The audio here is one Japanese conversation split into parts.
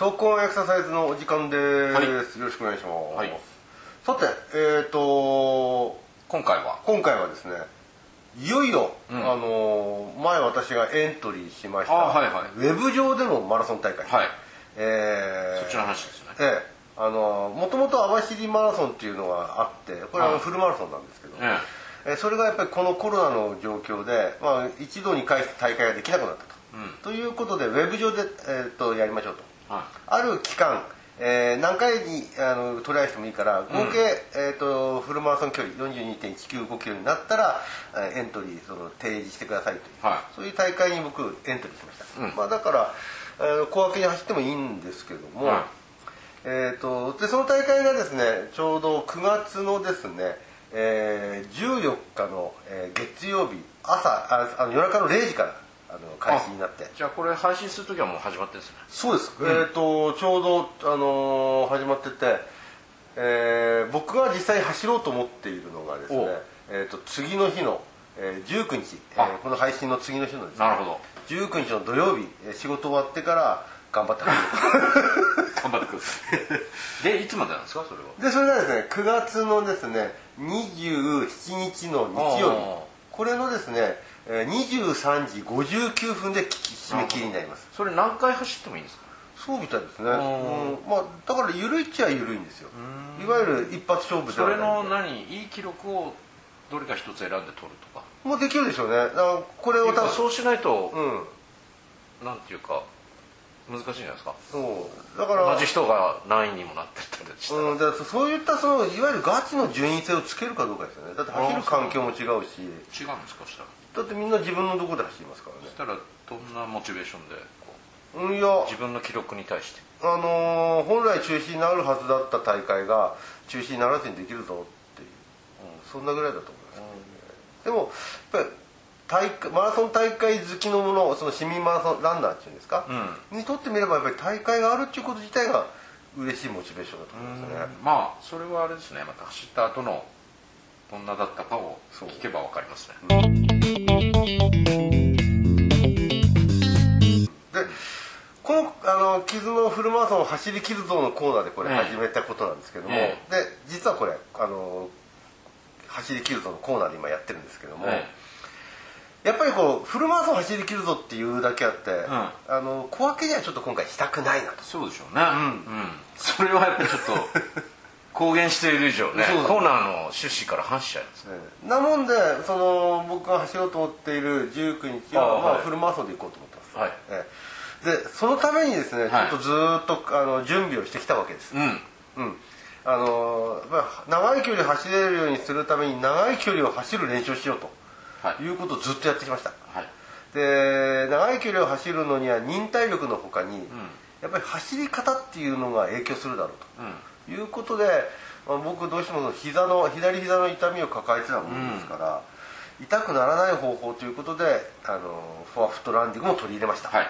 トコンエクササイズのお時間です、はい。よろしくお願いします、はい。さてえっ、と今回は？今回はですねいよいよ、うん。あの前私がエントリーしました、あはいはい。ウェブ上でのマラソン大会、はい。えーそっちの話ですね。ええ。あのもともと網走マラソンっていうのがあってこれははい。フルマラソンなんですけど、ええ。ーそれがやっぱりこのコロナの状況で、まあ、一度に返す大会ができなくなったと。うん。ということでウェブ上で、えー、とやりましょうと。はある期間、えー何回にあのトライしてもいいから合計、えー、とフルマラソン距離42.195キロになったら、えーエントリーその提示してくださいという、はい。そういう大会に僕エントリーしました、うん。まあ、だから、えー小分けに走ってもいいんですけども、はい。えー、とでその大会がですねちょうど9月のですね、えー14日の、えー月曜日朝ああの夜中の0時からあの開始になって。じゃあこれ配信する時はもう始まってるんですね。そうです、えっ、とちょうど、あのー始まってて、えー僕が実際走ろうと思っているのがですねえー、と次の日の、えー19日、えあ。ーこの配信の次の日のですねなるほど。19日の土曜日えー仕事終わってから頑張って 頑張ってくださいでいつまでなんですか？それは。でそれがですね9月のですね27日の日曜日。これのですねえー23時59分で締め切りになります。それ何回走ってもいいんですか？そうみたいですね、んうんまあ、だから緩いっちゃ緩いんですよ。いわゆる一発勝負じゃない。それの何いい記録をどれか一つ選んで取るとか？もうできるでしょうね。だからこれを多分そうしないとうん。なんていうか難しいんじゃないですか？そう。だから同じ人が何位にもなってたりしたら。うん、だそういったそのいわゆるガチの順位性をつけるかどうかですよね。だって走る環境も違うし。違うんですか？したらだってみんな自分のところで走りますからね。そしたらどんなモチベーションでこうんいや。う自分の記録に対して。あのー本来中止になるはずだった大会が中止にならずにできるぞっていう、うんそんなぐらいだと思いますでもやっぱり大会マラソン大会好きのものその市民マラソンランナーっていうんですか、にとってみればやっぱり大会があるっていうこと自体が嬉しいモチベーションだと思いますよね、まあそれはあれですね。また走った後のどんなだったかをそう聞けばわかりますね。でこのあの傷のフルマラソンを走り切るぞのコーナーでこれええ。始めたことなんですけども、えで実はこれあの走り切るぞのコーナーで今やってるんですけども、えやっぱりこうフルマラソン走り切るぞっていうだけあって、ん。あの小分けにはちょっと今回したくないなと。そうでしょうね。うん、それはやっぱりちょっと 公言している以上ねそうコーナーの趣旨から反しちゃいます。ねええ。なもんでその僕が走ろうと思っている19日はまあ、フルマラソンで行こうと思ってます、はい。ええ。でそのためにですね、はい。ちょっとずーっとあの準備をしてきたわけです、うん。うん、あのまあ、長い距離走れるようにするために長い距離を走る練習をしようと。はい。いうことをずっとやってきました。はい。で長い距離を走るのには忍耐力のほかに、やっぱり走り方っていうのが影響するだろうと、いうことで、まあ、僕どうしても膝の左膝の痛みを抱えてたものですから、痛くならない方法ということであのフォアフットランディングも取り入れました、はい。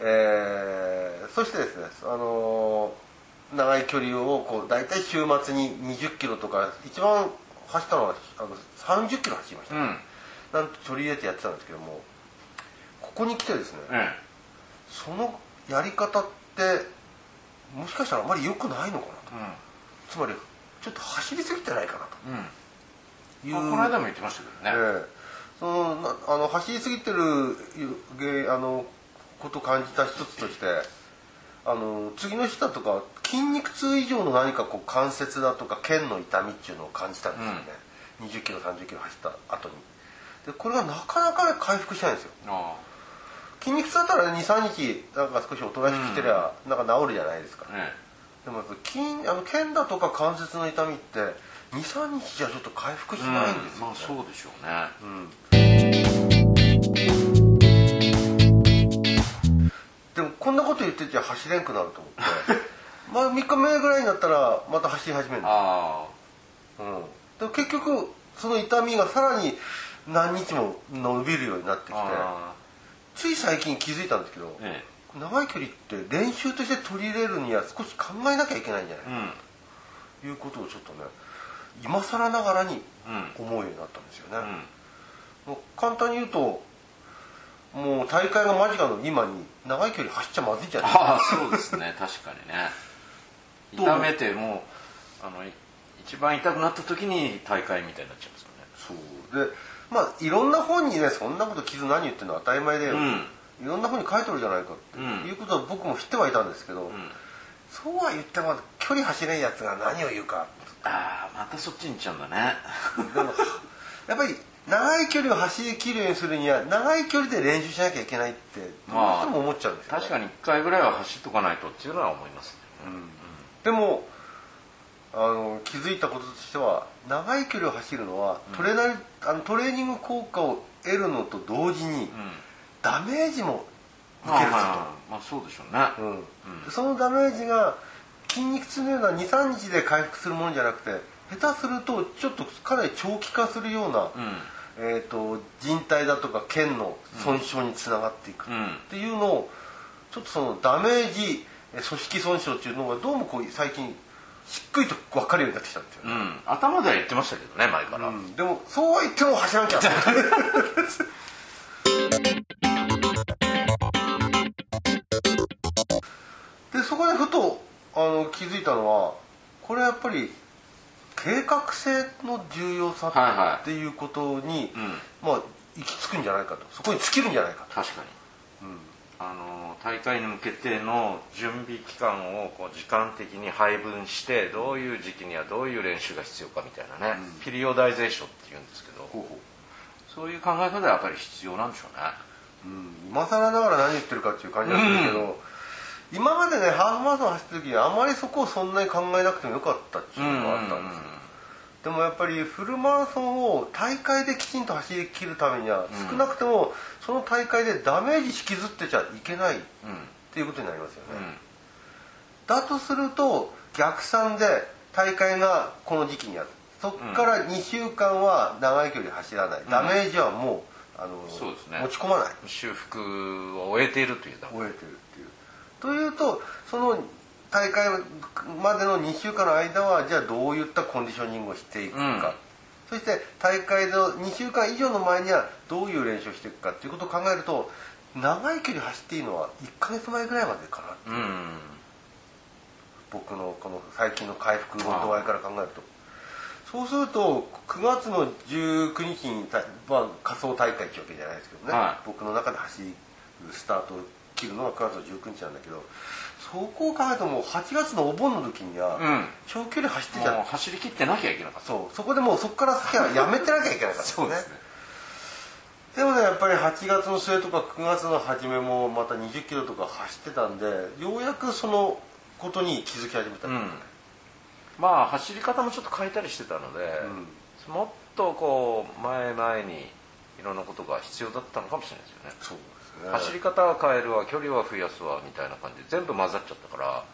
えーそしてですね、あのー長い距離をこう大体週末に20キロとか一番走ったのはあの30キロ走りました、うん。なんと取り入れてやってたんですけどもここに来てですね、え。そのやり方ってもしかしたらあまり良くないのかなと。えつまりちょっと走りすぎてないかなうんうん。という、まあこの間も言ってましたけどね、ええ。そのなあの走りすぎてるげあのことを感じた一つとしてあの次の日だとか筋肉痛以上の何かこう関節だとか腱の痛みっていうのを感じたんですよね、20キロ30キロ走った後に。でこれがなかなかね回復しないんですよ。あ筋肉痛だったら23日なんか少し衰えてきてりゃ、なんか治るじゃないですか、あえ。でも筋あの腱だとか関節の痛みって23日じゃちょっと回復しえないんですよ、ね。まあそうでしょうね。でもこんなこと言ってちゃ走れんくなると思って。まあ3日目ぐらいになったらまた走り始めるの、あうん、でも結局その痛みがさらに何日も伸びるようになってきて。あつい最近気づいたんですけど、あえ。長い距離って練習として取り入れるには少し考えなきゃいけないんじゃないえうん。ということをちょっとね今更ながらにうん。思うようになったんですよね、うん。もう簡単に言うともう大会が間近の今に長い距離走っちゃまずいじゃないですか。ああそうですね。確かにね。痛めてもうあのい一番痛くなった時に大会みたいになっちゃうんですよね。そう。でまあいろんな本にねそんなこと傷何言ってるのは当たり前で、うん。いろんな本に書いてるじゃないかってうんいうことは僕も知ってはいたんですけど、そうは言っても距離走れんやつが何を言うか。ああまたそっちに行っちゃうんだね。でもやっぱり長い距離を走りきるようにするには長い距離で練習しなきゃいけないってどうしても思っちゃうんですよ、ね。確かに1回ぐらいは走っとかないとっていうのは思いますね、でもあの気づいたこととしては長い距離を走るのはトレーナーあのトレーニング効果を得るのと同時にうん。ダメージも受まあけるぞまあまあそうでしょうね、と、うん。そのダメージが筋肉痛のような23日で回復するものじゃなくて下手するとちょっとかなり長期化するような、うん。えー、と靭帯だとか腱の損傷につながっていくうん。っていうのをちょっとそのダメージえ組織損傷っていうのがどうもこう最近しっくりと分かるようになってきたんですよ。ね、うん、頭では言ってましたけどね前から、うん。でもそうは言っても走らなきゃ。でそこでふとあの気づいたのはこれやっぱり計画性の重要さっていうことに、うんまあ行き着くんじゃないかと。そこに尽きるんじゃないかと、確かに、あの大会に向けての準備期間をこう時間的に配分してどういう時期にはどういう練習が必要かみたいなね、ピリオダイゼーションっていうんですけど。そういう考え方はやっぱり必要なんでしょうね。ううん、今更ながら何言ってるかっていう感じなんですけど、今までねハーフマラソン走った時にあまりそこをそんなに考えなくてもよかったっていうのがあったんですよ、でもやっぱりフルマラソンを大会できちんと走り切るためには少なくともその大会でダメージ引きずってちゃいけないっうん。うんていうことになりますよね、うん。だとすると逆算で大会がこの時期にある。そこから2週間は長い距離走らない、ダメージはもうあのそうですね。持ち込まない。修復を終えているという終えてるっていう。というとその大会までの2週間の間はじゃあどういったコンディショニングをしていくか、うん。そして大会の2週間以上の前にはどういう練習をしていくかっていうことを考えると長い距離走っていいのは1ヶ月前ぐらいまでかなう。ん。僕のこの最近の回復の度合いから考えると。そうすると9月の19日にた、まあ、仮想大会ってわけじゃないですけどね、はい。僕の中で走るスタートを切るのが9月の19日なんだけどそこを考えるともう8月のお盆の時にはうん。長距離走ってちゃもう走り切ってなきゃいけなかった。そうそこでもうそこから先はやめてなきゃいけないからそうですね。でもねやっぱり8月の末とか9月の初めもまた20キロとか走ってたんでようやくそのことに気づき始めた、うん。まあ走り方もちょっと変えたりしてたので、もっとこう前々にいろんなことが必要だったのかもしれないですよね。そうね走り方は変えるわ距離は増やすわみたいな感じで全部混ざっちゃったから、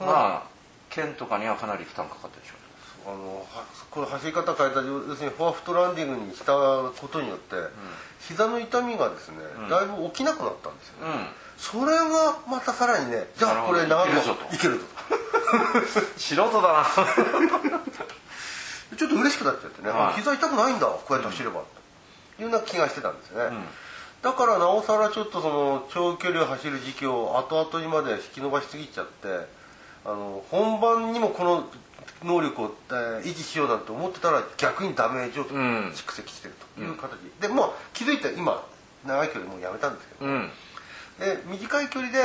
まあ剣とかにはかなり負担かかってるでしょ。うねあのはこの走り方変えた要するにフォアフットランディングにしたことによって、膝の痛みがですね、だいぶ起きなくなったんですよね、それがまたさらにねじゃあこれ長くいけるぞと。素人だな。ちょっと嬉しくなっちゃってね、はい。あ膝痛くないんだこうやって走れば、というような気がしてたんですよね、んだからなおさらちょっとその長距離を走る時期を後々にまで引き延ばしすぎちゃってあの本番にもこの能力を、えー維持しようなんて思ってたら逆にダメージをん。蓄積してるという形、でもう気づいて今長い距離もうやめたんですけど、うん。で短い距離で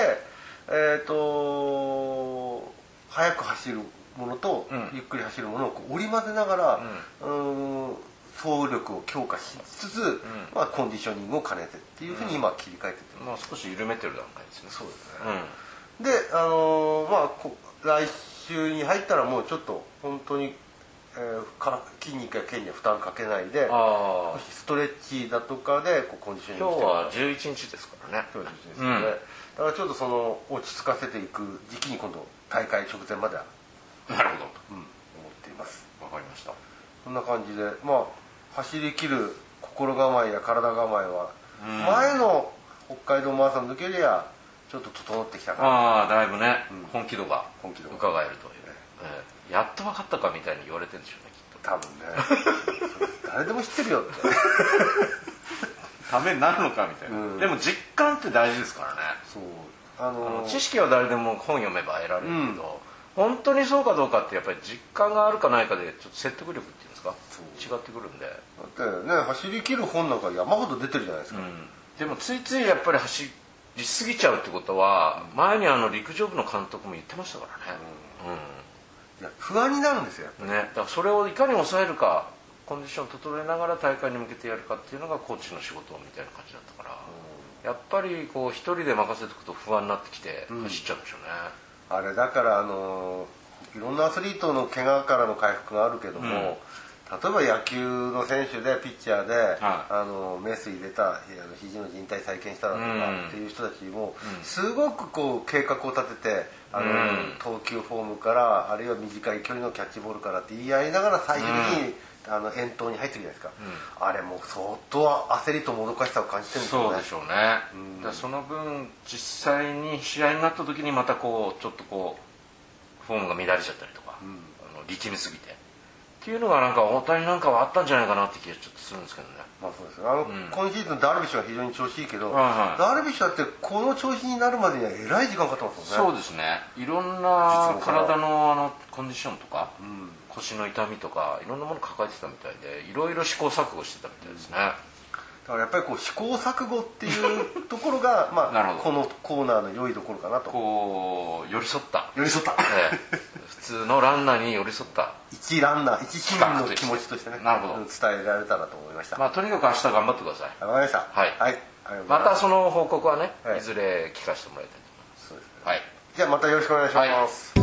えっ、と速く走るものと、うん。ゆっくり走るものをこう織り交ぜながら、うーん走力を強化しつつ、まあ、コンディショニングを兼ねてっていうふうに今切り替えてってまあ少し緩めてる段階ですね。そうですうん。ね、であのーまあこ来週に入ったらもうちょっと本当に、えーか筋肉や腱には負担かけないでストレッチだとかでこうコンディショニング今日しては11日ですからね。そうですね、だからちょっとその落ち着かせていく時期に今度大会直前までは、なるほうん、思っています。どわかりました。そんな感じでまあ走り切る心構えや体構えは、うん。前の北海道マラソンの時よりはちょっと整ってきたかなああだいぶね、うん。本気度が本気度が。伺えるという、ええやっと分かったかみたいに言われてるんでしょうねきっと。多分ね。誰でも知ってるよって。ためになるのかみたいな、うん。でも実感って大事ですからね。そう。あの知識は誰でも本読めば得られるけど、本当にそうかどうかってやっぱり実感があるかないかでちょっと説得力っていうんですか？違ってくるんで、だってね走り切る本なんか山ほど出てるじゃないですか、でもついついやっぱり走りすぎちゃうってことは前にあの陸上部の監督も言ってましたからね、いや不安になるんですよやっぱうんね、だからそれをいかに抑えるかコンディションを整えながら大会に向けてやるかっていうのがコーチの仕事みたいな感じだったから、やっぱりこう一人で任せておくと不安になってきて走っちゃうんでしょうね、あれだからあのいろんなアスリートの怪我からの回復があるけども、例えば野球の選手でピッチャーで、あのメス入れたあの肘の靭帯再建したらとかうんっていう人たちも、すごくこう計画を立ててあの、うん。投球フォームからあるいは短い距離のキャッチボールからって言い合いながら最終的に、あの遠投に入ってるじゃないですか、あれもう相当焦りともどかしさを感じてるんですよね。そうでしょうね、だからその分実際に試合になった時にまたこうちょっとこうフォームが乱れちゃったりとか、あの力みすぎてっていうのがなんか大谷なんかはあったんじゃないかなって気がちょっとするんですけどね。まあそうですよ。あの、今シーズンダルビッシュは非常に調子いいけど、はいはい。ダルビッシュだってこの調子になるまでにはえらい時間かかってますもんね。そうですね。いろんな体のあのコンディションとか、腰の痛みとかいろんなもの抱えてたみたいでいろいろ試行錯誤してたみたいですね、だからやっぱりこう試行錯誤っていうところが まあこのコーナーの良いところかなと。こう寄り添った、寄り添った。ええ。普通のランナーに寄り添った。一ランナー一市民の気持ちとしてねなるほど。うん伝えられたらと思いました、まあとにかく明日頑張ってください。わかりました。はい。はい、またその報告はね、はい。い、ずれ聞かせてもらいたいと思います。ねはい。じゃあまたよろしくお願いします、